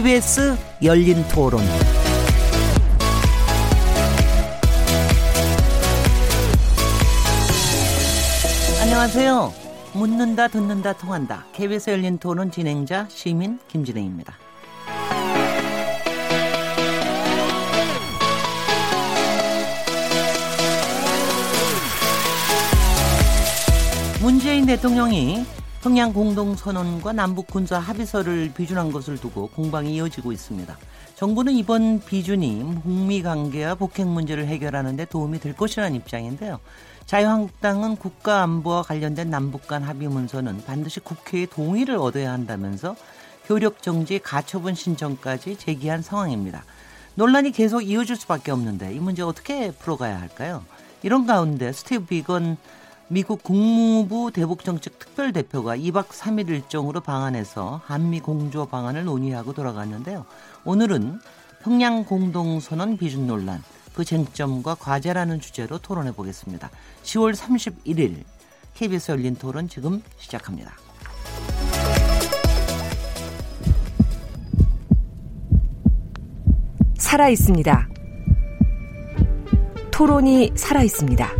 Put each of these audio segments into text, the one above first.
KBS 열린 토론. 안녕하세요. 묻는다, 듣는다, 통한다. KBS 열린 토론 진행자 시민 김진혜입니다. 문재인 대통령이 평양 공동선언과 남북 군사 합의서를 비준한 것을 두고 공방이 이어지고 있습니다. 정부는 이번 비준이 북미 관계와 북핵 문제를 해결하는 데 도움이 될 것이라는 입장인데요. 자유한국당은 국가안보와 관련된 남북 간 합의 문서는 반드시 국회의 동의를 얻어야 한다면서 효력 정지 가처분 신청까지 제기한 상황입니다. 논란이 계속 이어질 수밖에 없는데 이 문제 어떻게 풀어가야 할까요? 이런 가운데 스티브 비건 미국 국무부 대북정책 특별대표가 2박 3일 일정으로 방한해서 한미 공조 방안을 논의하고 돌아갔는데요. 오늘은 평양 공동선언 비준 논란, 그 쟁점과 과제라는 주제로 토론해 보겠습니다. 10월 31일 KBS 열린 토론 지금 시작합니다. 살아 있습니다. 토론이 살아 있습니다.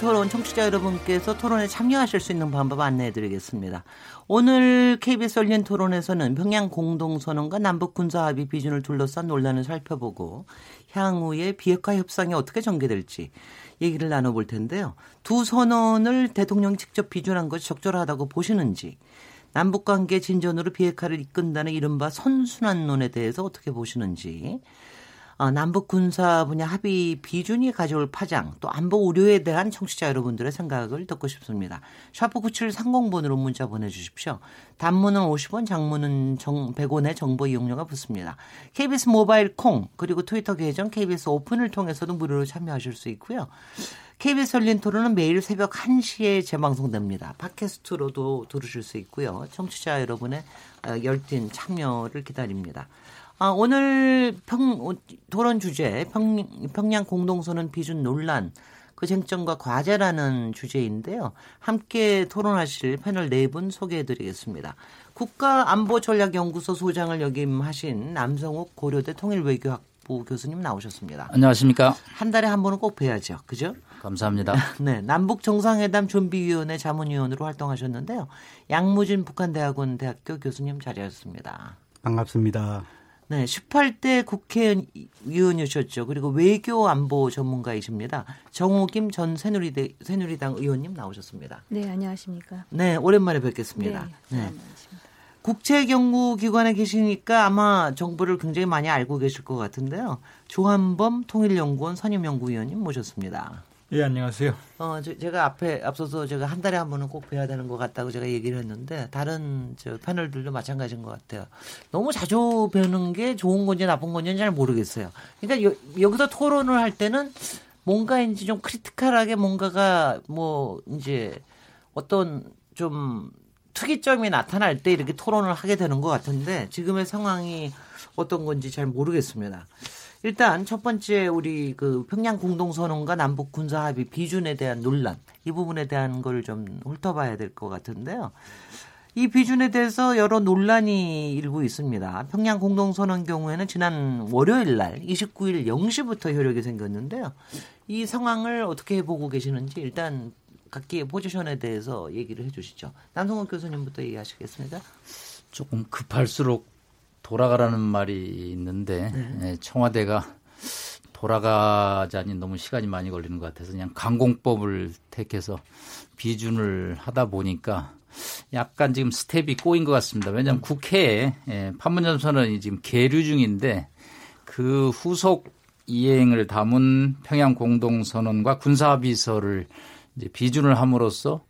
토론 청취자 여러분께서 토론에 참여하실 수 있는 방법 안내해 드리겠습니다. 오늘 KBS 열린 토론에서는 평양 공동선언과 남북 군사합의 비준을 둘러싼 논란을 살펴보고 향후의 비핵화 협상이 어떻게 전개될지 얘기를 나눠볼 텐데요. 두 선언을 대통령이 직접 비준한 것이 적절하다고 보시는지 남북관계 진전으로 비핵화를 이끈다는 이른바 선순환론에 대해서 어떻게 보시는지 어, 남북 군사 분야 합의 비준이 가져올 파장 또 안보 우려에 대한 청취자 여러분들의 생각을 듣고 싶습니다. 샤프 9730번으로 문자 보내주십시오. 단문은 50원, 장문은 정, 100원의 정보 이용료가 붙습니다. KBS 모바일 콩 그리고 트위터 계정 KBS 오픈을 통해서도 무료로 참여하실 수 있고요. KBS 열린 토론은 매일 새벽 1시에 재방송됩니다. 팟캐스트로도 들으실 수 있고요. 청취자 여러분의 어, 열띤 참여를 기다립니다. 아, 오늘 평, 토론 주제 평, 평양 공동선언 비준 논란 그 쟁점과 과제라는 주제인데요. 함께 토론하실 패널 네 분 소개해드리겠습니다. 국가안보전략연구소 소장을 역임하신 남성욱 고려대 통일외교학부 교수님 나오셨습니다. 안녕하십니까. 한 달에 한 번은 꼭 뵈야죠. 그죠? 감사합니다. 네, 남북 정상회담 준비위원회 자문위원으로 활동하셨는데요. 양무진 북한대학원 대학교 교수님 자리하셨습니다. 반갑습니다. 네, 18대 국회의원이셨죠. 그리고 외교 안보 전문가이십니다. 정호김 전 새누리대, 새누리당 의원님 나오셨습니다. 네, 안녕하십니까. 네, 오랜만에 뵙겠습니다. 네, 네. 국제경구기관에 계시니까 아마 정보를 굉장히 많이 알고 계실 것 같은데요. 조한범 통일연구원 선임연구위원님 모셨습니다. 예, 안녕하세요. 어, 저, 제가 앞에 앞서서 제가 한 달에 한 번은 꼭 뵈야 되는 것 같다고 제가 얘기를 했는데 다른 저 패널들도 마찬가지인 것 같아요. 너무 자주 뵈는 게 좋은 건지 나쁜 건지는 잘 모르겠어요. 그러니까 여, 여기서 토론을 할 때는 뭔가 이제 좀 크리티컬하게 뭔가가 뭐 이제 어떤 좀 특이점이 나타날 때 이렇게 토론을 하게 되는 것 같은데 지금의 상황이 어떤 건지 잘 모르겠습니다. 일단 첫 번째 우리 그 평양 공동선언과 남북 군사 합의 비준에 대한 논란 이 부분에 대한 걸 좀 훑어봐야 될 것 같은데요. 이 비준에 대해서 여러 논란이 일고 있습니다. 평양 공동선언 경우에는 지난 월요일 날 29일 0시부터 효력이 생겼는데요. 이 상황을 어떻게 보고 계시는지 일단 각기의 포지션에 대해서 얘기를 해 주시죠. 남성원 교수님부터 얘기하시겠습니다. 조금 급할수록 돌아가라는 말이 있는데 네. 예, 청와대가 돌아가자니 너무 시간이 많이 걸리는 것 같아서 그냥 강공법을 택해서 비준을 하다 보니까 약간 지금 스텝이 꼬인 것 같습니다. 왜냐하면 국회에 예, 판문점 선언이 지금 계류 중인데 그 후속 이행을 담은 평양 공동선언과 군사비서를 이제 비준을 함으로써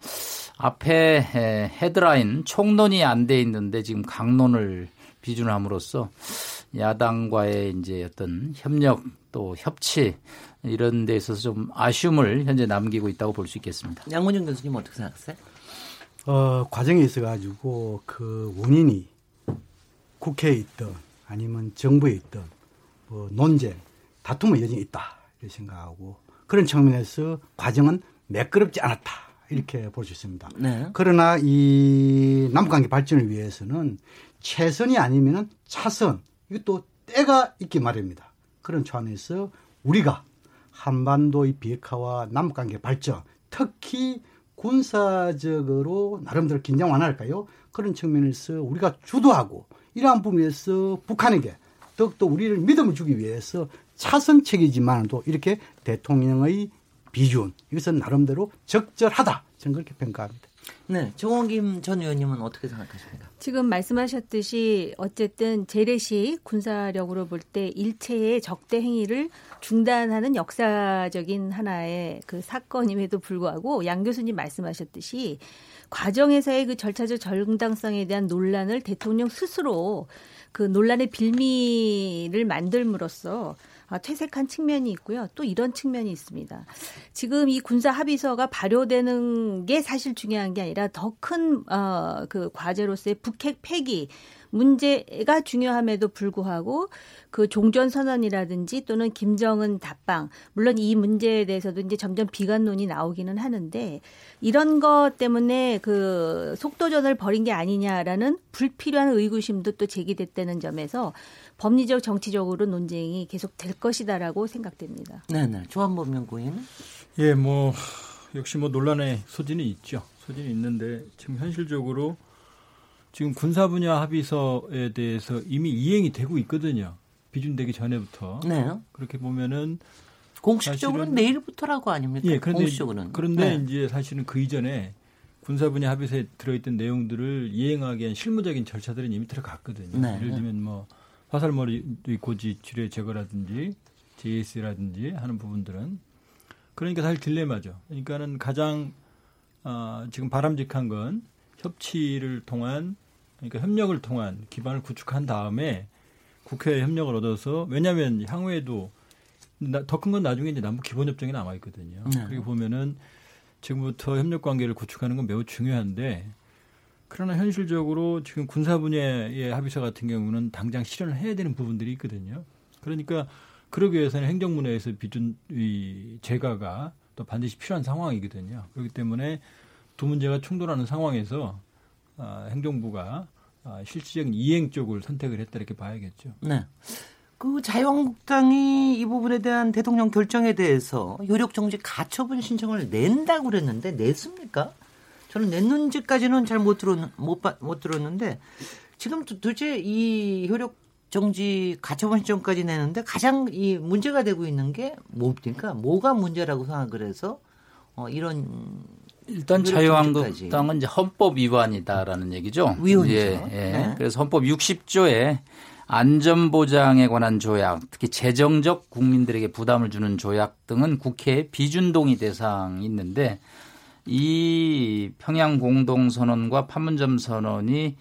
앞에 예, 헤드라인 총론이 안 돼 있는데 지금 강론을 비준을 함으로써 야당과의 이제 어떤 협력 또 협치 이런 데 있어서 좀 아쉬움을 현재 남기고 있다고 볼 수 있겠습니다. 양문정 교수님 어떻게 생각하세요? 어, 과정에 있어 가지고 그 원인이 국회에 있던 아니면 정부에 있던 뭐 논쟁, 다툼은 여전히 있다. 이렇게 생각하고 그런 측면에서 과정은 매끄럽지 않았다. 이렇게 볼 수 있습니다. 네. 그러나 이 남북관계 발전을 위해서는 최선이 아니면은 차선 이것도 때가 있기 마련입니다. 그런 차원에서 우리가 한반도의 비핵화와 남북관계 발전 특히 군사적으로 나름대로 긴장 완화할까요? 그런 측면에서 우리가 주도하고 이러한 부분에서 북한에게 더욱더 우리를 믿음을 주기 위해서 차선책이지만도 이렇게 대통령의 비준 이것은 나름대로 적절하다 저는 그렇게 평가합니다. 네, 정원김 전 의원님은 어떻게 생각하십니까? 지금 말씀하셨듯이 어쨌든 재래식 군사력으로 볼 때 일체의 적대 행위를 중단하는 역사적인 하나의 그 사건임에도 불구하고 양 교수님 말씀하셨듯이 과정에서의 그 절차적 정당성에 대한 논란을 대통령 스스로 그 논란의 빌미를 만들므로써 아, 퇴색한 측면이 있고요. 또 이런 측면이 있습니다. 지금 이 군사 합의서가 발효되는 게 사실 중요한 게 아니라 더 큰 어, 그 과제로서의 북핵 폐기 문제가 중요함에도 불구하고 그 종전 선언이라든지 또는 김정은 답방 물론 이 문제에 대해서도 이제 점점 비관론이 나오기는 하는데 이런 것 때문에 그 속도전을 벌인 게 아니냐라는 불필요한 의구심도 또 제기됐다는 점에서 법리적 정치적으로 논쟁이 계속 될 것이다라고 생각됩니다. 네, 네. 조한범 연구위는 예, 뭐 역시 뭐 논란의 소진이 있죠. 소진이 있는데 지금 현실적으로 지금 군사 분야 합의서에 대해서 이미 이행이 되고 있거든요. 비준되기 전에부터. 네. 그렇게 보면은 공식적으로는 내일부터라고 아닙니까? 예, 그런데 공식적으로는. 그런데 네. 이제 사실은 그 이전에 군사 분야 합의서에 들어있던 내용들을 이행하기 위한 실무적인 절차들은 이미 들어갔거든요. 네. 예를 들면 뭐 화살머리 고지 지뢰 제거라든지 JS라든지 하는 부분들은 그러니까 사실 딜레마죠. 그러니까는 가장 어, 지금 바람직한 건 협치를 통한 그러니까 협력을 통한 기반을 구축한 다음에 국회의 협력을 얻어서 왜냐하면 향후에도 더 큰 건 나중에 이제 남북 기본협정이 남아 있거든요. 네. 그리고 보면은 지금부터 협력 관계를 구축하는 건 매우 중요한데 그러나 현실적으로 지금 군사 분야의 합의서 같은 경우는 당장 실현을 해야 되는 부분들이 있거든요. 그러니까 그러기 위해서는 행정문화에서 비준 이 제가가 또 반드시 필요한 상황이거든요. 그렇기 때문에 두 문제가 충돌하는 상황에서 아, 행정부가 아, 실질적인 이행 쪽을 선택을 했다 이렇게 봐야겠죠. 네. 그 자유한국당이 이 부분에 대한 대통령 결정에 대해서 효력 정지 가처분 신청을 낸다고 그랬는데 냈습니까? 저는 냈는지까지는 잘 못 들었 못, 봐- 못 들었는데 지금 도- 도대체 이 효력 정지 가처분 신청까지 내는데 가장 이 문제가 되고 있는 게 뭡니까? 뭐가 문제라고 생각을 해서 어, 이런 일단 자유한국당은 이제 헌법 위반이다라는 얘기죠. 위헌이죠. 예, 예. 네. 그래서 헌법 60조에 안전보장에 관한 조약, 특히 재정적 국민들에게 부담을 주는 조약 등은 국회에 비준동의 대상이 있는데 이 평양 공동선언과 판문점 선언이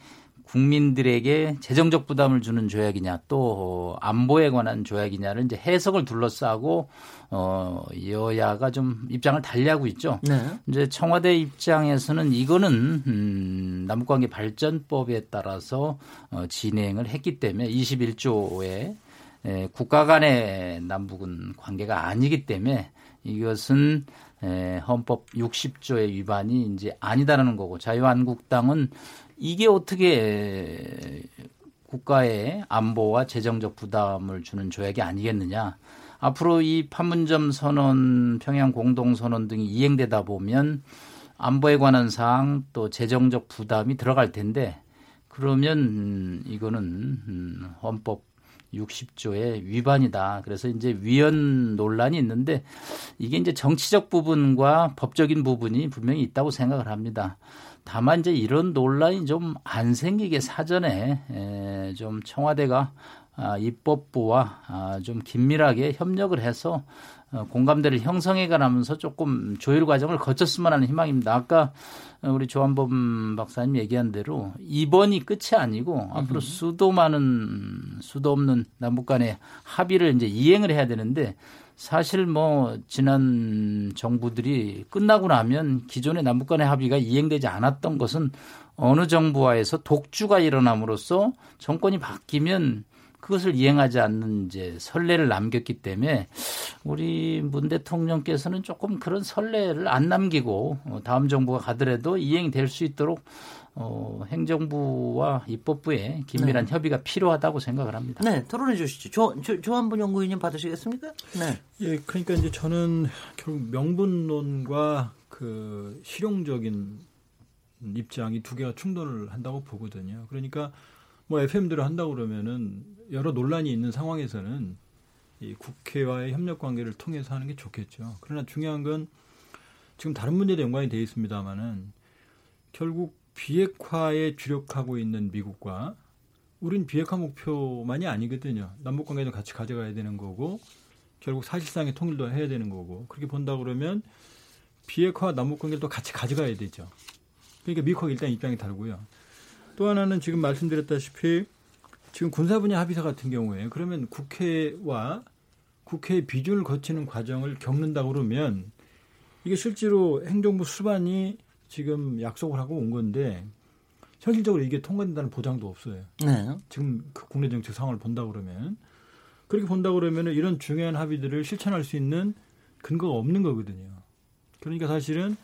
국민들에게 재정적 부담을 주는 조약이냐 또 안보에 관한 조약이냐를 이제 해석을 둘러싸고 어 여야가 좀 입장을 달리하고 있죠. 네. 이제 청와대 입장에서는 이거는 음, 남북관계 발전법에 따라서 어, 진행을 했기 때문에 21조에 에, 국가 간의 남북은 관계가 아니기 때문에 이것은 에, 헌법 60조의 위반이 이제 아니다라는 거고 자유한국당은 이게 어떻게 국가의 안보와 재정적 부담을 주는 조약이 아니겠느냐. 앞으로 이 판문점 선언, 평양 공동 선언 등이 이행되다 보면 안보에 관한 사항 또 재정적 부담이 들어갈 텐데 그러면 음, 이거는 음, 헌법 60조의 위반이다. 그래서 이제 위헌 논란이 있는데 이게 이제 정치적 부분과 법적인 부분이 분명히 있다고 생각을 합니다. 다만 이제 이런 논란이 좀 안 생기게 사전에 에, 좀 청와대가 아, 입법부와 아, 좀 긴밀하게 협력을 해서 어, 공감대를 형성해 가면서 조금 조율 과정을 거쳤으면 하는 희망입니다. 아까 우리 조한범 박사님 얘기한 대로 이번이 끝이 아니고 앞으로 수도 많은 수도 없는 남북 간의 합의를 이제 이행을 해야 되는데 사실 뭐 지난 정부들이 끝나고 나면 기존의 남북 간의 합의가 이행되지 않았던 것은 어느 정부와에서 독주가 일어남으로써 정권이 바뀌면 그것을 이행하지 않는 이제 선례를 남겼기 때문에 우리 문 대통령께서는 조금 그런 선례를 안 남기고 어, 다음 정부가 가더라도 이행될 수 있도록 어, 행정부와 입법부의 긴밀한 네. 협의가 필요하다고 생각을 합니다. 네, 토론해 주시죠. 조, 조, 조한분 연구위원님 받으시겠습니까? 네. 예, 그러니까 이제 저는 결국 명분론과 그 실용적인 입장이 두 개가 충돌을 한다고 보거든요. 그러니까 뭐 FM대로 한다고 그러면은 여러 논란이 있는 상황에서는 이 국회와의 협력 관계를 통해서 하는 게 좋겠죠. 그러나 중요한 건 지금 다른 문제도 연관이 되어 있습니다만은 결국 비핵화에 주력하고 있는 미국과 우린 비핵화 목표만이 아니거든요. 남북 관계도 같이 가져가야 되는 거고 결국 사실상의 통일도 해야 되는 거고 그렇게 본다 그러면 비핵화 남북 관계도 같이 가져가야 되죠. 그러니까 미국하고 일단 입장이 다르고요. 또 하나는 지금 말씀드렸다시피 지금 군사 분야 합의서 같은 경우에 그러면 국회와 국회의 비준을 거치는 과정을 겪는다 그러면 이게 실제로 행정부 수반이 지금 약속을 하고 온 건데 현실적으로 이게 통과된다는 보장도 없어요. 네. 지금 그 국내 정책 상황을 본다 그러면 그렇게 본다 그러면 이런 중요한 합의들을 실천할 수 있는 근거가 없는 거거든요. 그러니까 사실은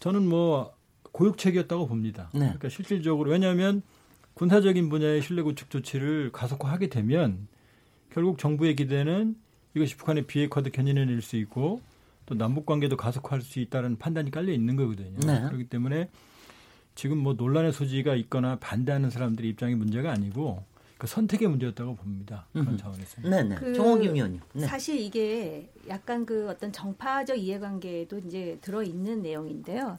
저는 뭐 고육책이었다고 봅니다. 네. 그러니까 실질적으로 왜냐하면 군사적인 분야의 신뢰 구축 조치를 가속화하게 되면 결국 정부의 기대는 이것이 북한의 비핵화도 견인해낼 수 있고 또 남북 관계도 가속화할 수 있다는 판단이 깔려 있는 거거든요. 네. 그렇기 때문에 지금 뭐 논란의 소지가 있거나 반대하는 사람들의 입장이 문제가 아니고 그 선택의 문제였다고 봅니다. 그런 차원에서. 네네. 그 정호김 의원님. 네. 사실 이게 약간 그 어떤 정파적 이해관계도 이제 들어 있는 내용인데요.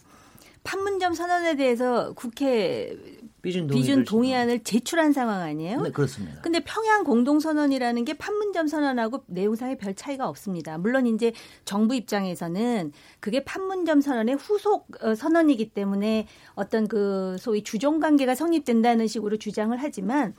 판문점 선언에 대해서 국회 비준, 비준 동의안을 제출한 상황 아니에요? 네, 그렇습니다. 근데 평양 공동 선언이라는 게 판문점 선언하고 내용상에 별 차이가 없습니다. 물론 이제 정부 입장에서는 그게 판문점 선언의 후속 어, 선언이기 때문에 어떤 그 소위 주종 관계가 성립된다는 식으로 주장을 하지만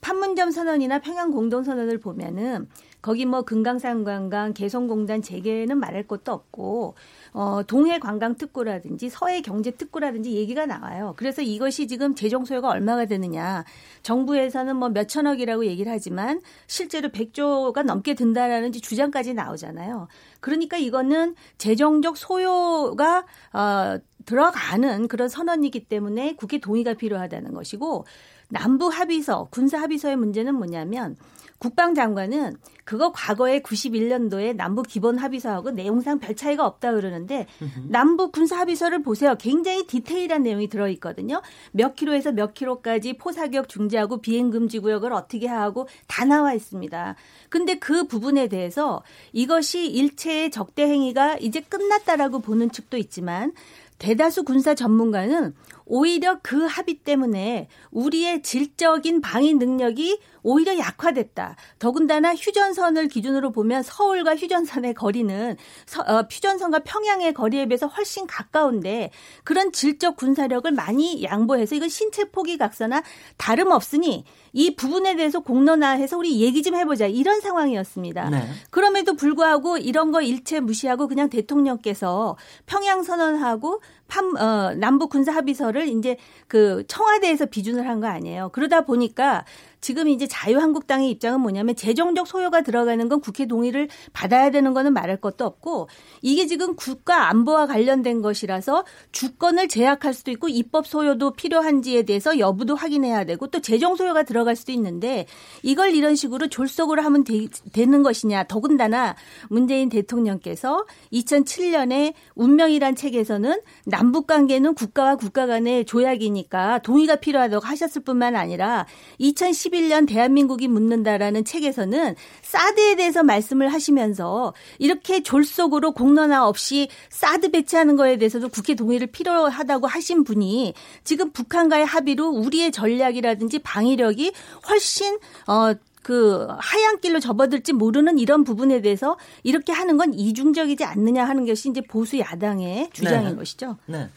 판문점 선언이나 평양 공동 선언을 보면은 거기 뭐 금강산 관광, 개성공단 재개는 말할 것도 없고 어 동해 관광 특구라든지 서해 경제 특구라든지 얘기가 나와요. 그래서 이것이 지금 재정 소요가 얼마가 되느냐. 정부에서는 뭐 몇천억이라고 얘기를 하지만 실제로 100조가 넘게 든다라는 주장까지 나오잖아요. 그러니까 이거는 재정적 소요가 어 들어가는 그런 선언이기 때문에 국회 동의가 필요하다는 것이고 남부 합의서, 군사 합의서의 문제는 뭐냐면 국방장관은 그거 과거에 91년도에 남북 기본 합의서하고 내용상 별 차이가 없다 그러는데 남북 군사 합의서를 보세요. 굉장히 디테일한 내용이 들어 있거든요. 몇 킬로에서 몇 킬로까지 포사격 중지하고 비행 금지 구역을 어떻게 하고 다 나와 있습니다. 근데 그 부분에 대해서 이것이 일체의 적대 행위가 이제 끝났다라고 보는 측도 있지만 대다수 군사 전문가는 오히려 그 합의 때문에 우리의 질적인 방위 능력이 오히려 약화됐다. 더군다나 휴전선을 기준으로 보면 서울과 휴전선의 거리는 서, 어, 휴전선과 평양의 거리에 비해서 훨씬 가까운데 그런 질적 군사력을 많이 양보해서 이건 신체 포기 각서나 다름없으니 이 부분에 대해서 공론화해서 우리 얘기 좀 해보자 이런 상황이었습니다. 네. 그럼에도 불구하고 이런 거 일체 무시하고 그냥 대통령께서 평양 선언하고 판, 어, 남북 군사 합의서를 이제 그 청와대에서 비준을 한 거 아니에요. 그러다 보니까 지금 이제 자유한국당의 입장은 뭐냐면 재정적 소요가 들어가는 건 국회 동의를 받아야 되는 거는 말할 것도 없고 이게 지금 국가 안보와 관련된 것이라서 주권을 제약할 수도 있고 입법 소요도 필요한지에 대해서 여부도 확인해야 되고 또 재정 소요가 들어갈 수도 있는데 이걸 이런 식으로 졸속으로 하면 되, 는 것이냐. 더군다나 문재인 대통령께서 2007년에 운명이란 책에서는 남북 관계는 국가와 국가 간의 조약이니까 동의가 필요하다고 하셨을 뿐만 아니라 2010 2011년 대한민국이 묻는다라는 책에서는 사드에 대해서 말씀을 하시면서 이렇게 졸속으로 공론화 없이 사드 배치하는 거에 대해서도 국회 동의를 필요하다고 하신 분이 지금 북한과의 합의로 우리의 전략이라든지 방위력이 훨씬 어, 그 하얀 길로 접어들지 모르는 이런 부분에 대해서 이렇게 하는 건 이중적이지 않느냐 하는 것이 이제 보수 야당의 주장인 네. 것이죠. 네.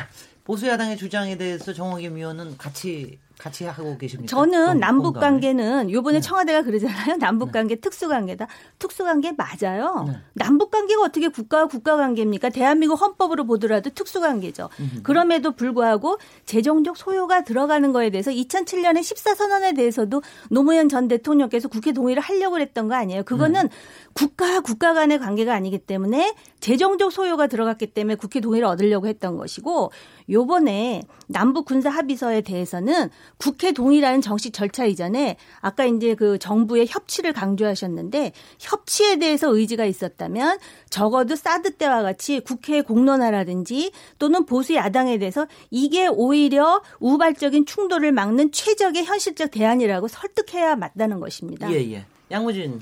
보수 야당의 주장에 대해서 정호겸 의원은 같이 같이 하고 계십니까? 저는 공- 남북? 관계는 요번에 네. 청와대가 그러잖아요. 남북 관계 특수 관계다. 특수 관계 맞아요. 네. 남북 관계가 어떻게 국가와 국가 관계입니까? 대한민국 헌법으로 보더라도 특수 관계죠. 그럼에도 불구하고 재정적 소요가 들어가는 거에 대해서 2007년에 14선언에 대해서도 노무현 전 대통령께서 국회 동의를 하려고 했던 거 아니에요. 그거는 국가와 국가 간의 관계가 아니기 때문에 재정적 소요가 들어갔기 때문에 국회 동의를 얻으려고 했던 것이고 요번에 남북 군사 합의서에 대해서는 국회 동의라는 정식 절차 이전에 아까 이제 그 정부의 협치를 강조하셨는데 협치에 대해서 의지가 있었다면 적어도 사드 때와 같이 국회 공론화라든지 또는 보수 야당에 대해서 이게 오히려 우발적인 충돌을 막는 최적의 현실적 대안이라고 설득해야 맞다는 것입니다. 예, 예. 양무진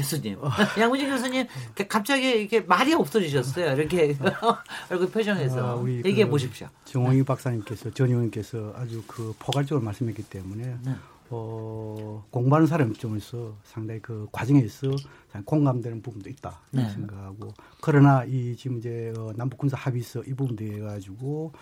교수님. 양무진 교수님 갑자기 이렇게 말이 없어지셨어요. 이렇게 얼굴 표정에서 아, 우리 얘기해 그 보십시오. 정홍희 박사님께서 전 의원께서 아주 그 포괄적으로 말씀했기 때문에 네. 어, 공부하는 사람 입장에서 상당히 그 과정에서 공감되는 부분도 있다 네. 생각하고 그러나 이 지금 이제 어, 남북 군사 합의서 이 부분 돼 가지고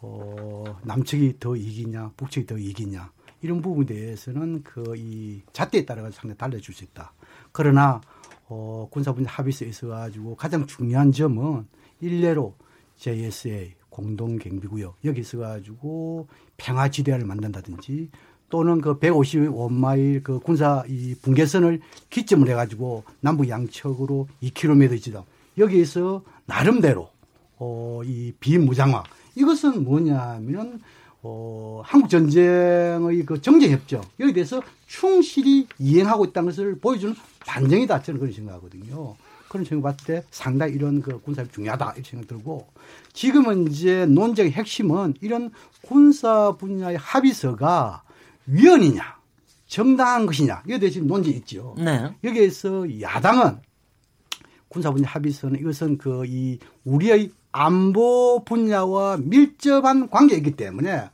어, 남측이 더 이기냐 북측이 더 이기냐 이런 부분에 대해서는 그 이 잣대에 따라 가지고 상당히 달라질 수 있다. 그러나 어, 군사분야 합의서에 있어 가지고 가장 중요한 점은 일례로 JSA 공동 경비구역 여기 있어 가지고 평화 지대를 만든다든지 또는 그 155마일 그 군사 이 분계선을 기점을 해가지고 남북 양측으로 2km 지점 여기에서 나름대로 어, 이 비무장화. 이것은 뭐냐면 어, 한국 전쟁의 그 정제 협정 여기 대해서 충실히 이행하고 있다는 것을 보여주는 반증이다 저는 그런 생각하거든요. 그런 생각 봤을 때 상당히 이런 그 군사협 중요하다 이런 생각 들고 지금은 이제 논쟁의 핵심은 이런 군사 분야의 합의서가 위헌이냐 정당한 것이냐 이에 대해서 논쟁이 있죠. 네. 여기에서 야당은 군사 분야 합의서는 이것은 그 이 우리의 안보 분야와 밀접한 관계이기 때문에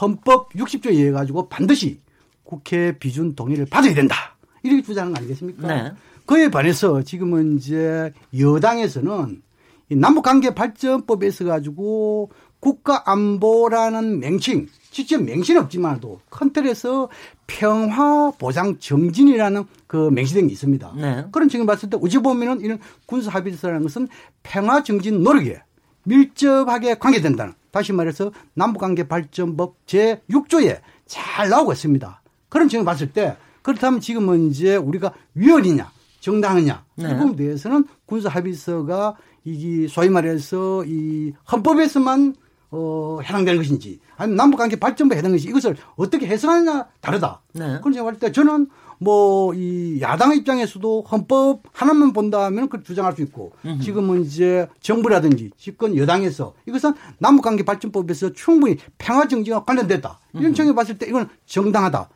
헌법 60조에 의해 가지고 반드시 국회 비준 동의를 받아야 된다. 이렇게 주장하는 거 아니겠습니까? 네. 그에 반해서 지금은 이제 여당에서는 이 남북관계 발전법에 있어 가지고 국가안보라는 맹칭, 직접 맹신은 없지만도 큰 틀에서 평화 보장 정진이라는 그 맹시된 게 있습니다. 네. 그런 측면 봤을 때 어찌 보면은 이런 군사 합의서라는 것은 평화 정진 노력에 밀접하게 관계된다는 다시 말해서 남북관계 발전법 제6조에 잘 나오고 있습니다. 그런 측면 봤을 때 그렇다면 지금은 이제 우리가 위헌이냐 정당하냐 네. 이 부분에 대해서는 군사 합의서가 이게 소위 말해서 이 헌법에서만 어, 해당되는 것인지 아니면 남북관계 발전부에 해당되는 것인지 이것을 어떻게 해석하느냐 다르다. 네. 그런 생각할 때 저는 뭐 이 야당의 입장에서도 헌법 하나만 본다면 그 주장할 수 있고 지금은 이제 정부라든지 집권 여당에서 이것은 남북관계 발전법에서 충분히 평화 정지와 관련됐다. 이런 측면에 봤을 때 이건 정당하다.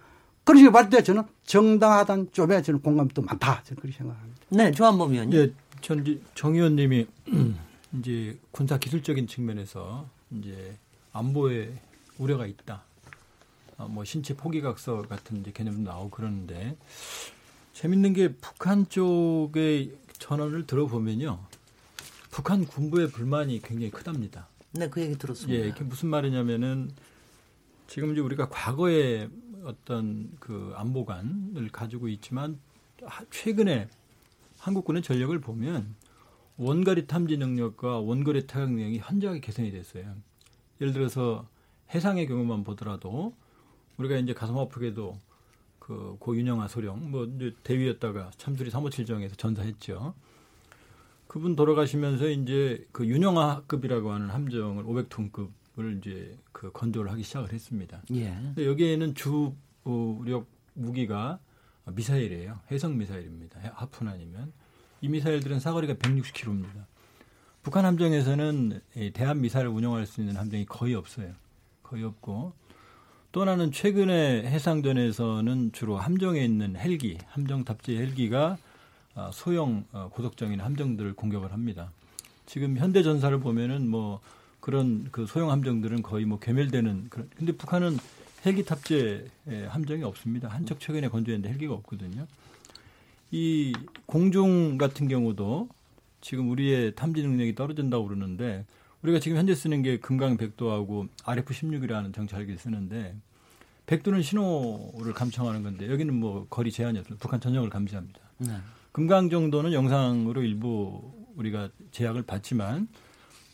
그런 식으로 봤을 때 저는 정당하다는 쪽에 저는 공감이 또 많다. 저는 그렇게 생각합니다. 네, 조한범 의원님. 예, 전 이제 정 의원님이 이제 군사 기술적인 측면에서 이제 안보에 우려가 있다. 아, 뭐 신체 포기각서 같은 이제 개념도 나오고 그러는데 재밌는 게 북한 쪽의 전언을 들어보면요. 북한 군부의 불만이 굉장히 크답니다. 네, 그 얘기 들었습니다. 예, 이게 무슨 말이냐면은 지금 이제 우리가 과거에 어떤 그 안보관을 가지고 있지만 하- 최근에 한국군의 전력을 보면 원거리 탐지 능력과 원거리 타격 능력이 현저하게 개선이 됐어요. 예를 들어서 해상의 경우만 보더라도 우리가 이제 가슴 아프게도 그 고윤영아 소령 뭐 이제 대위였다가 참수리 357정에서 전사했죠. 그분 돌아가시면서 이제 그 윤영아급이라고 하는 함정을 500톤급을 이제 그 건조를 하기 시작을 했습니다. 예. 근데 여기에는 주력 무기가 미사일이에요. 해성 미사일입니다. 하푼 아니면 이 미사일들은 사거리가 160km입니다. 북한 함정에서는 이 대한 미사일을 운영할 수 있는 함정이 거의 없어요. 거의 없고 또 하나는 최근에 해상전에서는 주로 함정에 있는 헬기, 함정 탑재 헬기가 아, 소형 어, 고속정인 함정들을 공격을 합니다. 지금 현대 전사를 보면은 뭐 그런 그 소형 함정들은 거의 뭐 괴멸되는 그런. 근데 북한은 헬기 탑재 예, 함정이 없습니다. 한척 최근에 건조했는데 헬기가 없거든요. 이 공중 같은 경우도 지금 우리의 탐지 능력이 떨어진다고 그러는데 우리가 지금 현재 쓰는 게 금강 백도하고 RF16이라는 정찰기를 쓰는데 백두는 신호를 감청하는 건데 여기는 뭐 거리 제한이 없습니다. 북한 전역을 감시합니다. 네. 금강 정도는 영상으로 일부 우리가 제약을 받지만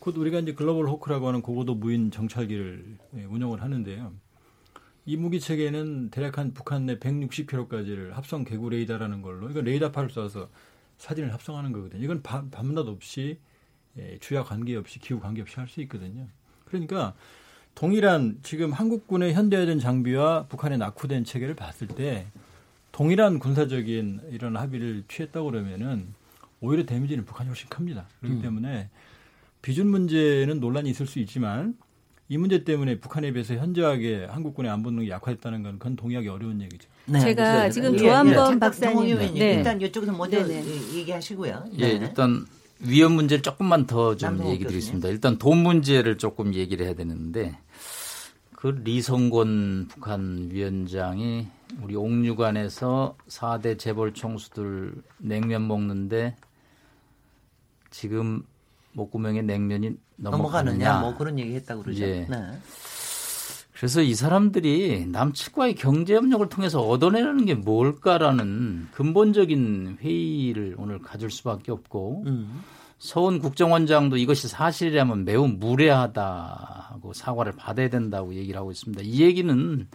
곧 우리가 이제 글로벌 호크라고 하는 고고도 무인 정찰기를 예, 운영을 하는데요. 이 무기 체계는 대략 한 북한 내 160km까지를 합성 개구 레이더라는 걸로 이건 레이더파를 쏴서 사진을 합성하는 거거든요. 이건 밤, 밤낮 없이 예, 주야 관계 없이 기후 관계 없이 할 수 있거든요. 그러니까 동일한 지금 한국군의 현대화된 장비와 북한의 낙후된 체계를 봤을 때 동일한 군사적인 이런 합의를 취했다고 그러면은 오히려 데미지는 북한이 훨씬 큽니다. 그렇기 음. 때문에 비준 문제는 논란이 있을 수 있지만 이 문제 때문에 북한에 비해서 현저하게 한국군의 안보 능력이 약화했다는 건 그건 동의하기 어려운 얘기죠. 네, 제가 지금 예, 조한범 예. 잠깐 박사님. 정홍희 의원님 네. 일단 이쪽에서 먼저 네네. 예, 얘기하시고요. 예, 네. 일단 위험 문제를 조금만 더 좀 얘기 드리겠습니다. 일단 돈 문제를 조금 얘기를 해야 되는데 그 리성곤 북한 위원장이 우리 옥류관에서 4대 재벌 총수들 냉면 먹는데 지금 목구멍에 냉면이 넘어가느냐 넘어가느냐. 뭐 그런 얘기 했다고 그러죠. 예. 네. 그래서 이 사람들이 남측과의 경제협력을 통해서 얻어내는 게 뭘까라는 근본적인 회의를 오늘 가질 수밖에 없고 음. 서훈 국정원장도 이것이 사실이라면 매우 무례하다고 사과를 받아야 된다고 얘기를 하고 있습니다. 이 얘기는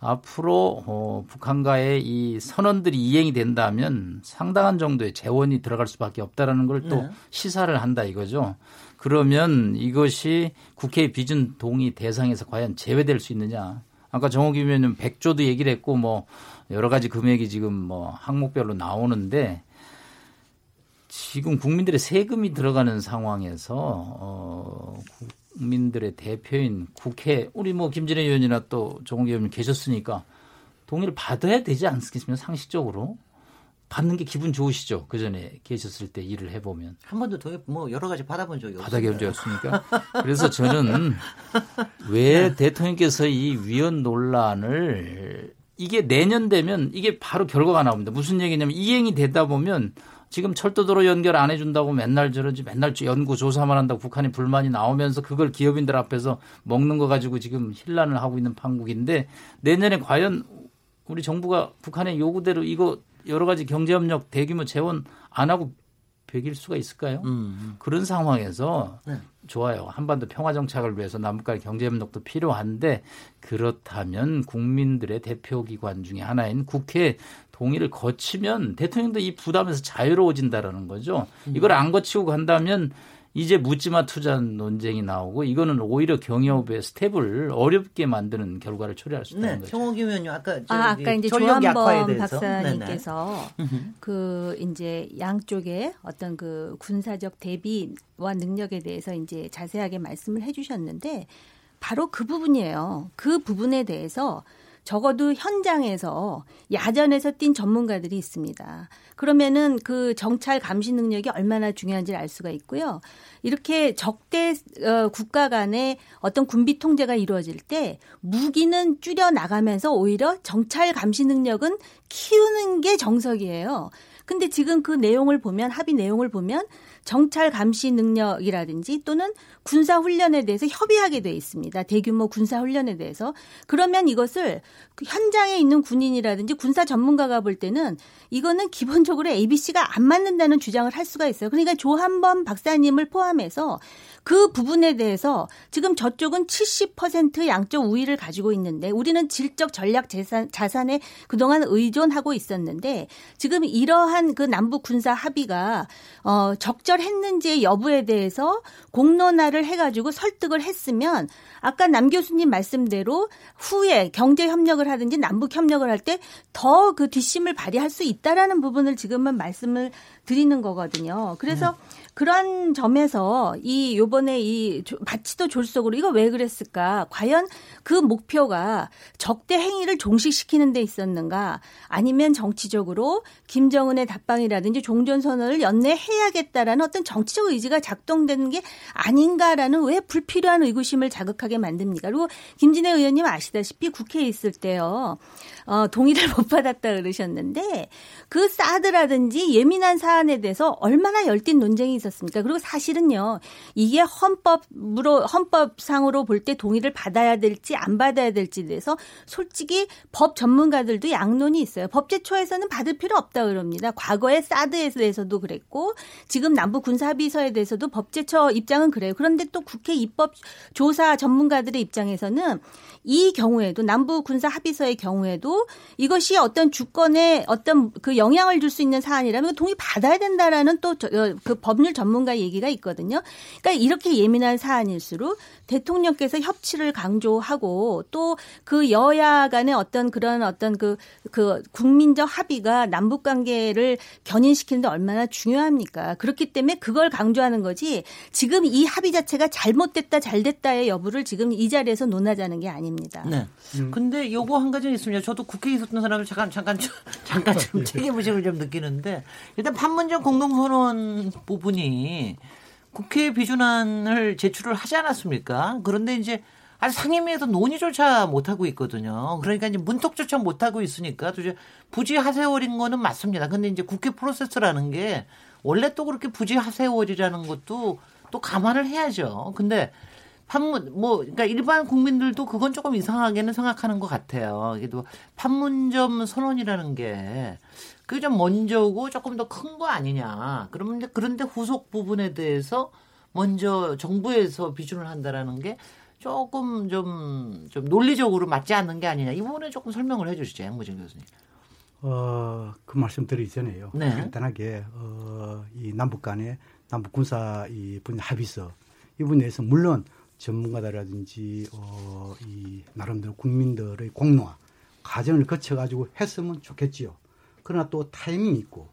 앞으로 어, 북한과의 이 선언들이 이행이 된다면 상당한 정도의 재원이 들어갈 수밖에 없다라는 걸또 네. 시사를 한다 이거죠. 그러면 이것이 국회 비준 동의 대상에서 과연 제외될 수 있느냐? 아까 정호기 의원님 100조도 얘기를 했고 뭐 여러 가지 금액이 지금 뭐 항목별로 나오는데 지금 국민들의 세금이 들어가는 상황에서 어 국민들의 대표인 국회 우리 뭐 김진애 의원이나 또 정호기 의원님 계셨으니까 동의를 받아야 되지 않겠습니까? 상식적으로 받는 게 기분 좋으시죠? 그 전에 계셨을 때 일을 해보면 한 번도 더뭐 여러 가지 받아본 적이 없어요. 바닥에 얹었으니까. 그래서 저는 왜 대통령께서 이 위헌 논란을 이게 내년 되면 이게 바로 결과가 나옵니다. 무슨 얘기냐면 이행이 되다 보면 지금 철도도로 연결 안 해준다고 맨날 저러지 맨날 연구 조사만 한다고 북한이 불만이 나오면서 그걸 기업인들 앞에서 먹는 거 가지고 지금 혼란을 하고 있는 판국인데 내년에 과연 우리 정부가 북한의 요구대로 이거 여러 가지 경제협력 대규모 재원 안 하고 베길 수가 있을까요? 음. 그런 상황에서 네. 좋아요. 한반도 평화 정착을 위해서 남북 간의 경제 협력도 필요한데 그렇다면 국민들의 대표 기관 중에 하나인 국회 동의를 거치면 대통령도 이 부담에서 자유로워진다라는 거죠. 이걸 안 거치고 간다면 이제 묻지마 투자 논쟁이 나오고 이거는 오히려 경협의 스텝을 어렵게 만드는 결과를 초래할 수 있다는 네, 거죠. 정호기 의원님 아까 아, 아까 이제 조한범 박사님께서 네네. 그 이제 양쪽의 어떤 그 군사적 대비와 능력에 대해서 이제 자세하게 말씀을 해주셨는데 바로 그 부분이에요. 그 부분에 대해서 적어도 현장에서 야전에서 뛴 전문가들이 있습니다. 그러면은 그 정찰 감시 능력이 얼마나 중요한지를 알 수가 있고요. 이렇게 적대 어, 국가 간의 어떤 군비 통제가 이루어질 때 무기는 줄여 나가면서 오히려 정찰 감시 능력은 키우는 게 정석이에요. 근데 지금 그 내용을 보면 합의 내용을 보면 정찰 감시 능력이라든지 또는 군사 훈련에 대해서 협의하게 돼 있습니다. 대규모 군사 훈련에 대해서 그러면 이것을 그 현장에 있는 군인이라든지 군사 전문가가 볼 때는 이거는 기본적으로 ABC가 안 맞는다는 주장을 할 수가 있어요. 그러니까 조한범 박사님을 포함해서 그 부분에 대해서 지금 저쪽은 70% 양적 우위를 가지고 있는데 우리는 질적 전략 재산, 자산에 그동안 의존하고 있었는데 지금 이러한 그 남북 군사 합의가 어, 적절했는지의 여부에 대해서 공론화를 해가지고 설득을 했으면 아까 남 교수님 말씀대로 후에 경제 협력을 하든지 남북 협력을 할 때 더 그 뒷심을 발휘할 수 있다라는 부분을 지금은 말씀을 드리는 거거든요. 그래서 그런 점에서 이 요번에 이 조- 마치도 졸속으로 이거 왜 그랬을까? 과연 그 목표가 적대 행위를 종식시키는 데 있었는가? 아니면 정치적으로 김정은의 답방이라든지 종전 선언을 연내 해야겠다라는 어떤 정치적 의지가 작동되는 게 아닌가라는 왜 불필요한 의구심을 자극하게 만듭니까? 그리고 김진애 의원님 아시다시피 국회에 있을 때요. 어, 동의를 못 받았다 그러셨는데 그 사드라든지 예민한 사안에 대해서 얼마나 열띤 논쟁이 있었습니까? 그리고 사실은요, 이게 헌법으로, 헌법상으로 볼 때 동의를 받아야 될지 안 받아야 될지에 대해서 솔직히 법 전문가들도 양론이 있어요. 법제처에서는 받을 필요 없다 그럽니다. 과거에 사드에 대해서도 그랬고, 지금 남북 군사합의서에 대해서도 법제처 입장은 그래요. 그런데 또 국회 입법 조사 전문가들의 입장에서는 이 경우에도 남북 군사 합의서의 경우에도 이것이 어떤 주권에 어떤 그 영향을 줄 수 있는 사안이라면 동의 받아야 된다라는 또 그 법률 전문가 얘기가 있거든요. 그러니까 이렇게 예민한 사안일수록 대통령께서 협치를 강조하고 또 그 여야 간의 어떤 그런 어떤 그, 그 국민적 합의가 남북 관계를 견인시키는데 얼마나 중요합니까? 그렇기 때문에 그걸 강조하는 거지 지금 이 합의 자체가 잘못됐다 잘됐다의 여부를 지금 이 자리에서 논하자는 게 아닙니다. 네. 음. 근데 요거 한 가지 있습니다. 저도 국회에 있었던 사람을 잠깐 잠깐 잠깐 좀 책임의식을 좀 느끼는데 일단 판문점 공동선언 부분이 국회 비준안을 제출을 하지 않았습니까? 그런데 이제 아직 상임위에서 논의조차 못하고 있거든요. 그러니까 이제 문턱조차 못하고 있으니까 도대체 부지하세월인 거는 맞습니다. 근데 이제 국회 프로세스라는 게 원래 또 그렇게 부지하세월이라는 것도 또 감안을 해야죠. 근데 판문 뭐 그러니까 일반 국민들도 그건 조금 이상하게는 생각하는 것 같아요. 그래도 판문점 선언이라는 게 그게 좀 먼저고 조금 더 큰 거 아니냐. 그러면 그런데 후속 부분에 대해서 먼저 정부에서 비준을 한다라는 게 조금 좀, 좀 논리적으로 맞지 않는 게 아니냐. 이 부분에 조금 설명을 해 주시죠. 양무진 교수님. 어, 그 말씀 드리기 전에요. 네. 간단하게, 어, 이 남북 간의 남북 군사 이 분야 합의서 이 분야에서 물론 전문가들라든지 어, 이 나름대로 국민들의 공로와 과정을 거쳐가지고 했으면 좋겠지요. 그러나 또 타이밍이 있고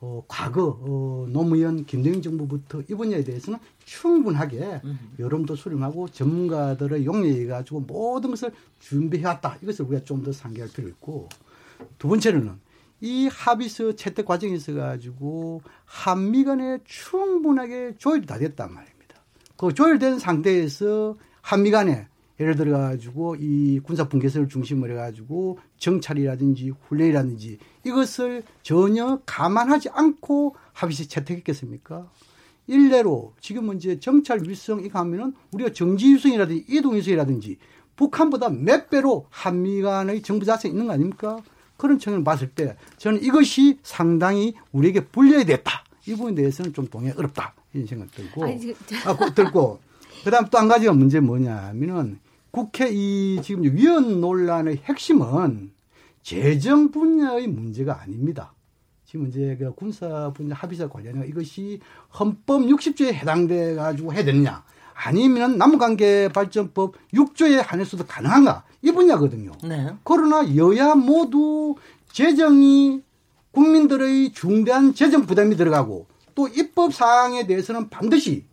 어, 과거 어, 노무현 김대중 정부부터 이 분야에 대해서는 충분하게 여론도 수렴하고 전문가들의 용례해 가지고 모든 것을 준비해왔다. 이것을 우리가 좀 더 상기할 필요 있고 두 번째로는 이 합의서 채택 과정에서 가지고 한미 간에 충분하게 조율이 다 됐단 말이에요. 그 조율된 상태에서 한미 간에 예를 들어 가지고 이 군사 분계선을 중심으로 해 가지고 정찰이라든지 훈련이라든지 이것을 전혀 감안하지 않고 합의시 채택했겠습니까? 일례로 지금은 이제 정찰 위성 이거 하면은 우리가 정지 위성이라든지 이동 위성이라든지 북한보다 몇 배로 한미 간의 정부 자세가 있는 거 아닙니까? 그런 측면을 봤을 때 저는 이것이 상당히 우리에게 불리해야 됐다. 이 부분에 대해서는 좀 동의 어렵다. 이런 생각 들고. 아니, 아, 그, 들고. 그 다음 또 한 가지가 문제 뭐냐면은 국회 이 지금 위원 논란의 핵심은 재정 분야의 문제가 아닙니다. 지금 이제 그 군사 분야 합의서 관련해 이것이 헌법 60조에 해당돼 가지고 해야 되느냐 아니면 남북관계 발전법 6조에 한해서도 가능한가 이 분야거든요. 네. 그러나 여야 모두 재정이 국민들의 중대한 재정 부담이 들어가고 또 입법 사항에 대해서는 반드시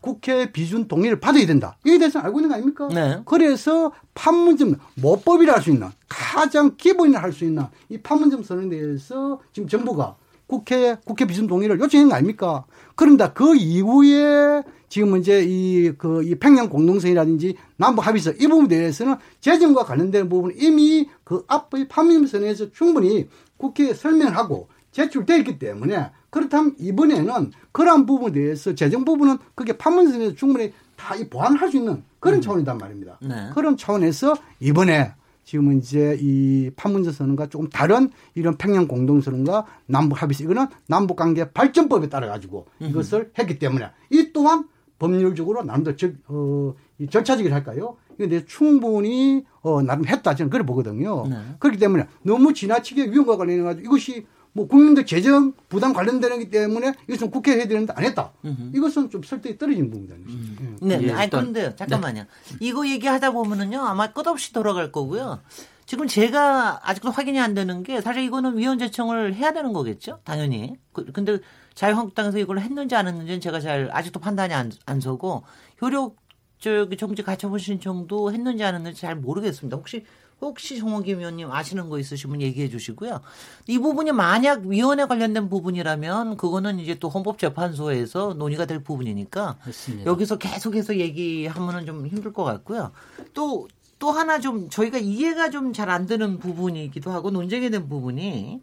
국회 비준 동의를 받아야 된다. 이에 대해서는 알고 있는 거 아닙니까? 네. 그래서 판문점 모법이라 할 수 있는 가장 기본이라 할 수 있는 이 판문점 선언에 대해서 지금 정부가 국회 국회 비준 동의를 요청한 거 아닙니까? 그런다 그 이후에 지금 이제 이 그 이 평양 공동선이라든지 남북 합의서 이 부분에 대해서는 재정과 관련된 부분은 이미 그 앞의 판문점 선언에서 충분히 국회에 설명하고 제출되어 있기 때문에 그렇다면 이번에는 그러한 부분에 대해서 재정 부분은 그게 판문선에서 충분히 다 보완할 수 있는 그런 음. 차원이단 말입니다. 네. 그런 차원에서 이번에 지금은 이제 이 판문점 선언과 조금 다른 이런 평양 공동선언과 남북 합의서 이거는 남북 관계 발전법에 따라 가지고 이것을 했기 때문에 이 또한 법률적으로 나름대로 절, 어, 이 절차적이라 할까요? 이데 충분히 어, 나름 했다 저는 그래 보거든요. 네. 그렇기 때문에 너무 지나치게 위험과 관련해 가지고 이것이 뭐 국민들 재정 부담 관련되는 기 때문에 이것은 국회에 해야 되는데 안 했다. 음흠. 이것은 좀 설득이 떨어진 부분이다. 음. 네, 네. 아니 그런데 잠깐만요. 네. 이거 얘기하다 보면은요 아마 끝없이 돌아갈 거고요. 지금 제가 아직도 확인이 안 되는 게 사실 이거는 위원 제청을 해야 되는 거겠죠, 당연히. 그, 근데 자유한국당에서 이걸 했는지 안 했는지는 제가 잘 아직도 판단이 안, 안 서고 효력 저기 정치 가처분 신청도 했는지 안 했는지 잘 모르겠습니다. 혹시 혹시 송호김 의원님 아시는 거 있으시면 얘기해 주시고요. 이 부분이 만약 위원회 관련된 부분이라면 그거는 이제 또 헌법재판소에서 논의가 될 부분이니까 맞습니다. 여기서 계속해서 얘기하면은 좀 힘들 것 같고요. 또또 하나 좀 저희가 이해가 좀 잘 안 되는 부분이기도 하고 논쟁이 된 부분이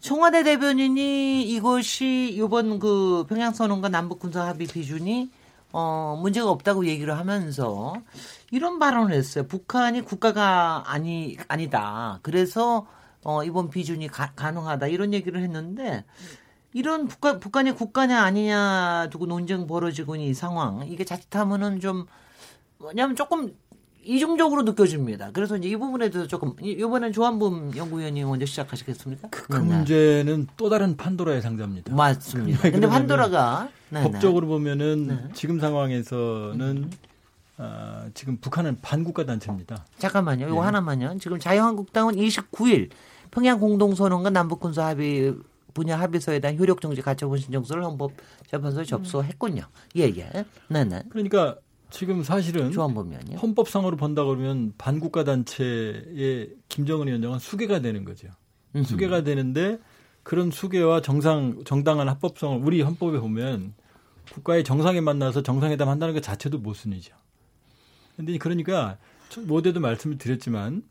청와대 대변인이 이것이 이번 그 평양선언과 남북 군사 합의 비준이 어 문제가 없다고 얘기를 하면서 이런 발언을 했어요. 북한이 국가가 아니 아니다. 그래서 어 이번 비준이 가, 가능하다 이런 얘기를 했는데 이런 북한 북한이 국가냐 아니냐 두고 논쟁 벌어지고 있는 이 상황 이게 자칫하면은 좀 뭐냐면 조금 이중적으로 느껴집니다. 그래서 이제 이 부분에 대해서 조금 이번엔 조한범 연구위원이 먼저 시작하시겠습니까? 그, 그 문제는 또 다른 판도라의 상자입니다. 맞습니다. 근데 판도라가 네, 법적으로 보면은 네. 지금 상황에서는 음. 어, 지금 북한은 반국가 단체입니다. 잠깐만요. 이거 네. 하나만요. 지금 자유한국당은 29일 평양 공동선언과 남북군사 합의 분야 합의서에 대한 효력 정지 가처분 신청서를 헌법재판소에 접수했군요. 예, 예. 네, 네. 그러니까 지금 사실은 헌법상으로 본다 그러면 반국가 단체의 김정은 위원장은 수괴가 되는 거죠. 음흠. 수괴가 되는데 그런 수괴와 정상 정당한 합법성을 우리 헌법에 보면 국가의 정상에 만나서 정상회담 한다는 것 자체도 모순이죠. 근데 그러니까 모두도 말씀을 드렸지만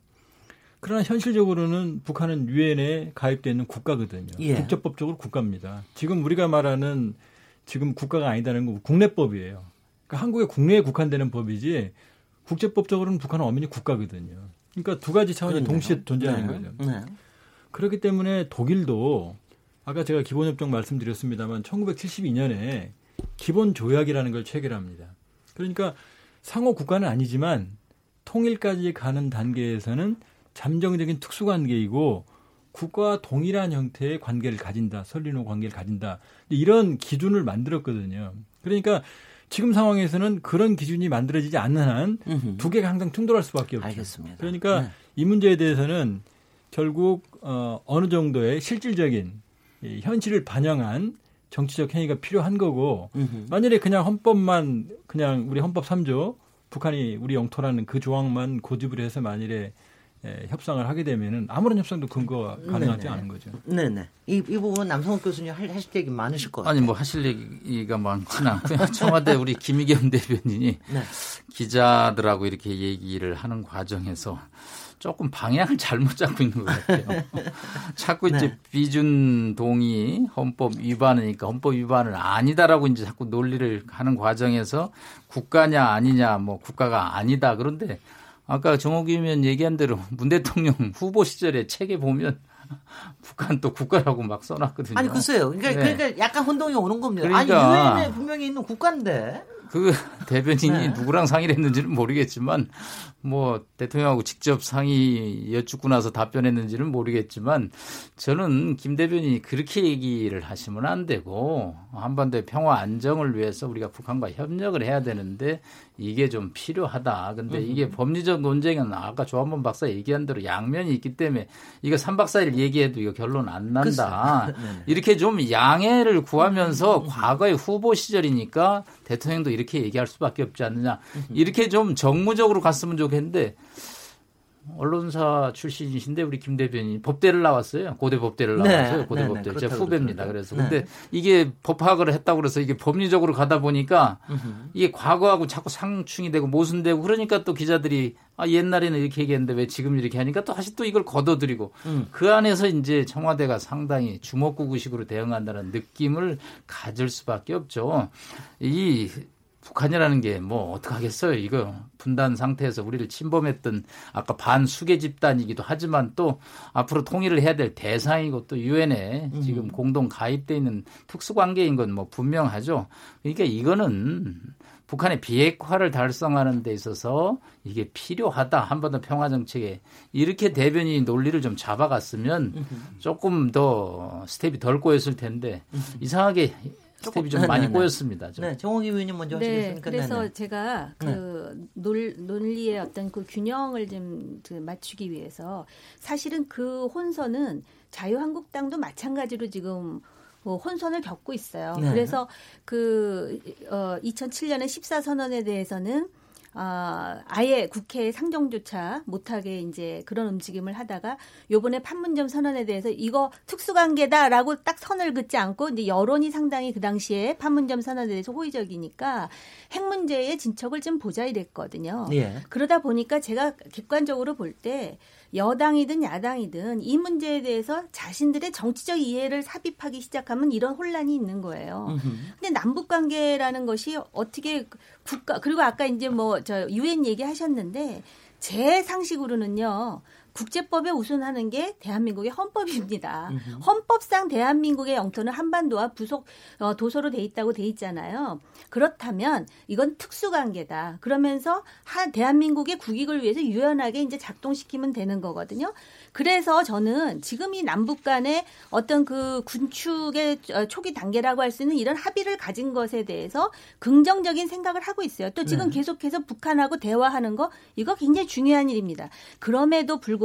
그러나 현실적으로는 북한은 유엔에 가입되어 있는 국가거든요. 예. 국제법적으로 국가입니다. 지금 우리가 말하는 지금 국가가 아니다는 건 국내법이에요. 그러니까 한국의 국내에 국한되는 법이지 국제법적으로는 북한은 엄연히 국가거든요. 그러니까 두 가지 차원이 그렇네요. 동시에 존재하는 네. 거죠. 네. 그렇기 때문에 독일도 아까 제가 기본협정 말씀드렸습니다만 1972년에 기본조약이라는 걸 체결합니다. 그러니까 상호 국가는 아니지만 통일까지 가는 단계에서는 잠정적인 특수관계이고 국가와 동일한 형태의 관계를 가진다. 설리노 관계를 가진다. 이런 기준을 만들었거든요. 그러니까 지금 상황에서는 그런 기준이 만들어지지 않는 한 두 개가 항상 충돌할 수밖에 없죠. 알겠습니다. 그러니까 네. 이 문제에 대해서는 결국 어, 어느 정도의 실질적인 이 현실을 반영한 정치적 행위가 필요한 거고 음흠. 만약에 그냥 헌법만 그냥 우리 헌법 3조 북한이 우리 영토라는 그 조항만 고집을 해서 만일에 예, 협상을 하게 되면은 아무런 협상도 근거가 가능하지 네네. 않은 거죠. 네네. 이, 이 부분 남성욱 교수님 할, 하실 얘기 많으실 것 같아요. 아니 뭐 하실 얘기가 많지는 않고요. 청와대 우리 김의겸 대변인이 네. 기자들하고 이렇게 얘기를 하는 과정에서 조금 방향을 잘못 잡고 있는 것 같아요. 자꾸 이제 네. 비준 동의 헌법 위반이니까 헌법 위반은 아니다라고 이제 자꾸 논리를 하는 과정에서 국가냐 아니냐 뭐 국가가 아니다 그런데 아까 정호기 의원 얘기한 대로 문 대통령 후보 시절에 책에 보면 북한 또 국가라고 막 써놨거든요. 아니 글쎄요. 그러니까, 네. 그러니까 약간 혼동이 오는 겁니다. 그러니까, 아니 유엔에 분명히 있는 국가인데 그 대변인이 네. 누구랑 상의를 했는지는 모르겠지만 뭐 대통령하고 직접 상의 여쭙고 나서 답변했는지는 모르겠지만 저는 김 대변인이 그렇게 얘기를 하시면 안 되고 한반도의 평화 안정을 위해서 우리가 북한과 협력을 해야 되는데 이게 좀 필요하다. 근데 이게 법리적 논쟁은 아까 조한범 박사 얘기한 대로 양면이 있기 때문에 이거 3박 4일 얘기해도 이거 결론 안 난다. 이렇게 좀 양해를 구하면서 과거의 후보 시절이니까 대통령도 이렇게 얘기할 수밖에 없지 않느냐. 이렇게 좀 정무적으로 갔으면 좋겠는데 언론사 출신이신데 우리 김 대변인 법대를 나왔어요. 고대 법대를 네. 나왔어요. 네, 고대 네, 법대. 네, 제 후배입니다. 그래서 네. 근데 이게 법학을 했다고 그래서 이게 법리적으로 가다 보니까 이게 과거하고 자꾸 상충이 되고 모순되고 그러니까 또 기자들이 아 옛날에는 이렇게 얘기했는데 왜 지금 이렇게 하니까 또 다시 또 이걸 걷어들이고 음. 그 안에서 이제 청와대가 상당히 주먹구구식으로 대응한다는 느낌을 가질 수밖에 없죠. 이 북한이라는 게 뭐 어떡하겠어요. 이거 분단 상태에서 우리를 침범했던 아까 반수계 집단이기도 하지만 또 앞으로 통일을 해야 될 대상이고 또 유엔에 음. 지금 공동 가입돼 있는 특수관계인 건 뭐 분명하죠. 그러니까 이거는 북한의 비핵화를 달성하는 데 있어서 이게 필요하다. 한반도 평화 정착에 이렇게 대변이 논리를 좀 잡아갔으면 조금 더 스텝이 덜 꼬였을 텐데 이상하게 스텝이 좀 많이 네, 네, 네. 꼬였습니다. 좀. 네, 정호기 의원님 먼저 네, 하시겠습니까? 그래서 네네. 제가 그 논, 논리의 어떤 그 균형을 좀그 맞추기 위해서 사실은 그 혼선은 자유한국당도 마찬가지로 지금 뭐 혼선을 겪고 있어요. 네. 그래서 그 어, 2007년에 14선언에 대해서는 아, 아예 국회 상정조차 못하게 이제 그런 움직임을 하다가 요번에 판문점 선언에 대해서 이거 특수관계다라고 딱 선을 긋지 않고 이제 여론이 상당히 그 당시에 판문점 선언에 대해서 호의적이니까 핵 문제의 진척을 좀 보자 이랬거든요. 예. 그러다 보니까 제가 객관적으로 볼때 여당이든 야당이든 이 문제에 대해서 자신들의 정치적 이해를 삽입하기 시작하면 이런 혼란이 있는 거예요. 음흠. 근데 남북 관계라는 것이 어떻게 국가 그리고 아까 이제 뭐 저 유엔 얘기하셨는데 제 상식으로는요. 국제법에 우선하는 게 대한민국의 헌법입니다. 헌법상 대한민국의 영토는 한반도와 부속 어, 도서로 돼 있다고 돼 있잖아요. 그렇다면 이건 특수관계다. 그러면서 한 대한민국의 국익을 위해서 유연하게 이제 작동시키면 되는 거거든요. 그래서 저는 지금 이 남북 간의 어떤 그 군축의 어, 초기 단계라고 할 수 있는 이런 합의를 가진 것에 대해서 긍정적인 생각을 하고 있어요. 또 지금 계속해서 북한하고 대화하는 거 이거 굉장히 중요한 일입니다. 그럼에도 불구하고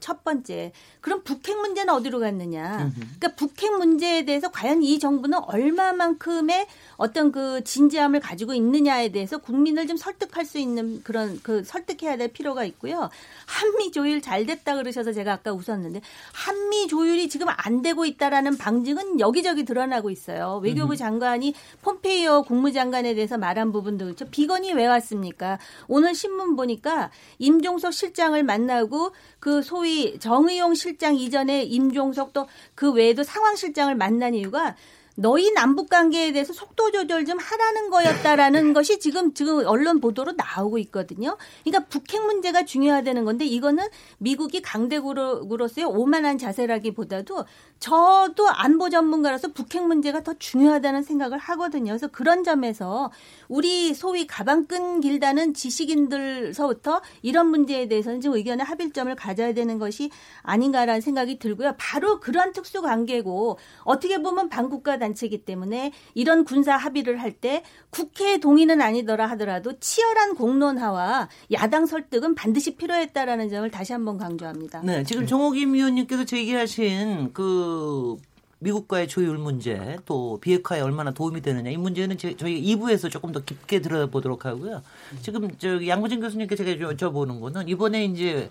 첫 번째 그럼 북핵 문제는 어디로 갔느냐? 그러니까 북핵 문제에 대해서 과연 이 정부는 얼마만큼의 어떤 그 진지함을 가지고 있느냐에 대해서 국민을 좀 설득할 수 있는 그런 그 설득해야 될 필요가 있고요. 한미 조율 잘 됐다 그러셔서 제가 아까 웃었는데 한미 조율이 지금 안 되고 있다라는 방증은 여기저기 드러나고 있어요. 외교부 장관이 폼페이오 국무장관에 대해서 말한 부분도 그렇죠. 비건이 왜 왔습니까? 오늘 신문 보니까 임종석 실장을 만나고 그 소위 정의용 실장 이전에 임종석 또 그 외에도 상황 실장을 만난 이유가 너희 남북 관계에 대해서 속도 조절 좀 하라는 거였다라는 것이 지금 지금 언론 보도로 나오고 있거든요. 그러니까 북핵 문제가 중요하다는 건데 이거는 미국이 강대국으로서의 오만한 자세라기보다도 저도 안보 전문가로서 북핵 문제가 더 중요하다는 생각을 하거든요. 그래서 그런 점에서 우리 소위 가방 끈 길다는 지식인들서부터 이런 문제에 대해서는 지금 의견의 합일점을 가져야 되는 것이 아닌가라는 생각이 들고요. 바로 그러한 특수 관계고 어떻게 보면 반국가 단 체이기 때문에 이런 군사 합의를 할 때 국회 동의는 아니더라 하더라도 치열한 공론화와 야당 설득은 반드시 필요했다라는 점을 다시 한번 강조합니다. 네, 지금 정호김 위원님께서 제기하신 그 미국과의 조율 문제 또 비핵화에 얼마나 도움이 되느냐 이 문제는 제, 저희 2부에서 조금 더 깊게 들어보도록 하고요. 지금 저기 양부진 교수님께 제가 여쭤보는 거는 이번에 이제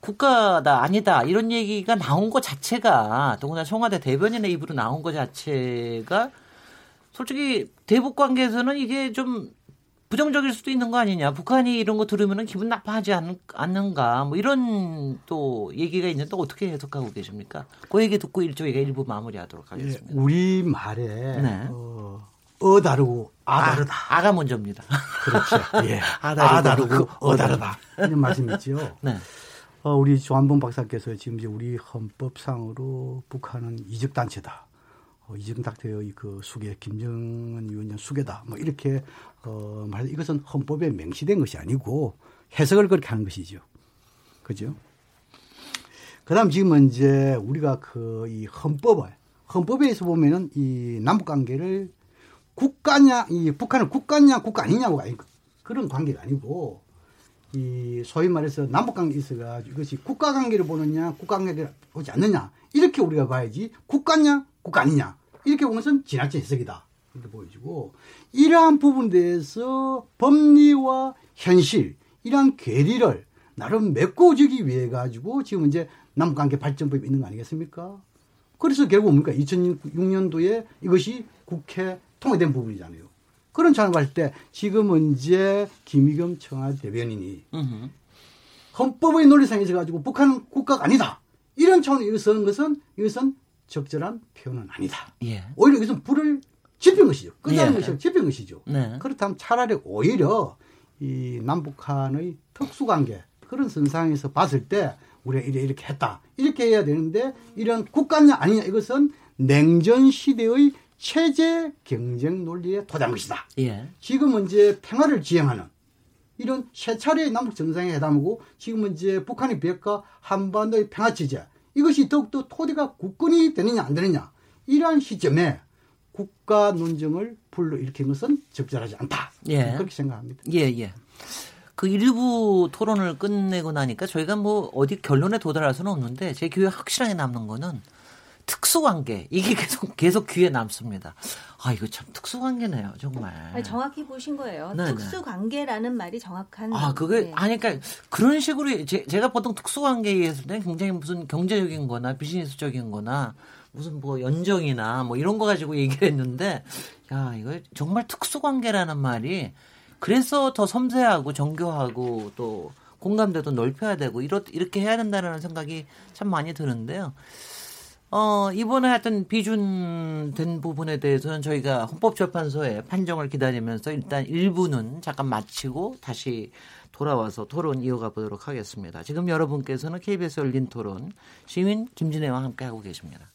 국가다 아니다 이런 얘기가 나온 것 자체가 더구나 청와대 대변인의 입으로 나온 것 자체가 솔직히 대북 관계에서는 이게 좀 부정적일 수도 있는 거 아니냐. 북한이 이런 거 들으면 기분 나빠하지 않, 않는가. 뭐 이런 또 얘기가 있는데 어떻게 해석하고 계십니까? 그 얘기 듣고 일조이가 일부 마무리하도록 하겠습니다. 예, 우리 말에 네. 어, 어 다르고 아 다르다. 아, 가 먼저입니다. 그렇죠. 예. 아아 다르고 다르고 어어 다르다. 이런 말씀이죠. 네. 어, 우리 조한봉 박사께서 지금 이제 우리 헌법상으로 북한은 이적 단체다. 어, 단체의 그 수계 김정은 위원장 수계다. 뭐 이렇게 어, 말 이것은 헌법에 명시된 것이 아니고 해석을 그렇게 하는 것이죠. 그죠? 그다음 지금은 이제 우리가 그 이 헌법을 헌법에서 보면은 이 남북 관계를 국가냐 이 북한은 국가냐 국가 아니냐고 아니 그런 관계가 아니고 이 소위 말해서 남북 관계 있어가지고 이것이 국가 관계를 보느냐 국가 관계를 보지 않느냐 이렇게 우리가 봐야지 국가냐 국가 아니냐 이렇게 보면 은 지나친 해석이다 이렇게 보여지고 이러한 부분에 대해서 법리와 현실 이러한 괴리를 나름 메꿔주기 위해 가지고 지금 이제 남북관계 발전법이 있는 거 아니겠습니까? 그래서 결국 뭡니까? 2006년도에 이것이 국회 통과된 부분이잖아요. 그런 차원을 봤을 때 지금은 이제 김의겸 청와대 대변인이. 헌법의 논리상에서 가지고 북한은 국가가 아니다. 이런 차원에서 쓰는 것은 이것은 적절한 표현은 아니다. 예. 오히려 이것은 불을 지핀 것이죠. 끄자는 예. 것이 지핀 것이죠. 네. 그렇다면 차라리 오히려 이 남북한의 특수관계 그런 선상에서 봤을 때 우리가 이래 이렇게 했다 이렇게 해야 되는데 이런 국가냐 아니냐 이것은 냉전 시대의 체제 경쟁 논리에 도달한 것이다. 예. 지금은 이제 평화를 지향하는 이런 세 차례의 남북 정상회담이고 지금은 이제 북한의 비핵화 한반도의 평화 체제 이것이 더욱더 토대가 굳건히 되느냐 안 되느냐 이러한 시점에 국가 논쟁을 불러일으킨 것은 적절하지 않다. 예. 그렇게 생각합니다. 예, 예. 그 일부 토론을 끝내고 나니까 저희가 뭐 어디 결론에 도달할 수는 없는데 제 귀에 확실하게 남는 거는 특수관계 이게 계속 계속 귀에 남습니다. 아 이거 참 특수관계네요 정말. 아니, 정확히 보신 거예요. 네, 특수 관계라는 말이 정확한. 아 그게 네. 아니 그러니까 그런 식으로 제, 제가 보통 특수관계에 했을 때 굉장히 무슨 경제적인거나 비즈니스적인거나 무슨 뭐 연정이나 뭐 이런 거 가지고 얘기를 했는데 야 이거 정말 특수관계라는 말이 그래서 더 섬세하고 정교하고 또 공감대도 넓혀야 되고 이렇, 이렇게 해야 된다는 생각이 참 많이 드는데요. 어, 이번에 하여튼 비준된 부분에 대해서는 저희가 헌법재판소의 판정을 기다리면서 일단 일부는 잠깐 마치고 다시 돌아와서 토론 이어가 보도록 하겠습니다. 지금 여러분께서는 KBS 열린 토론 시민 김진애와 함께 하고 계십니다.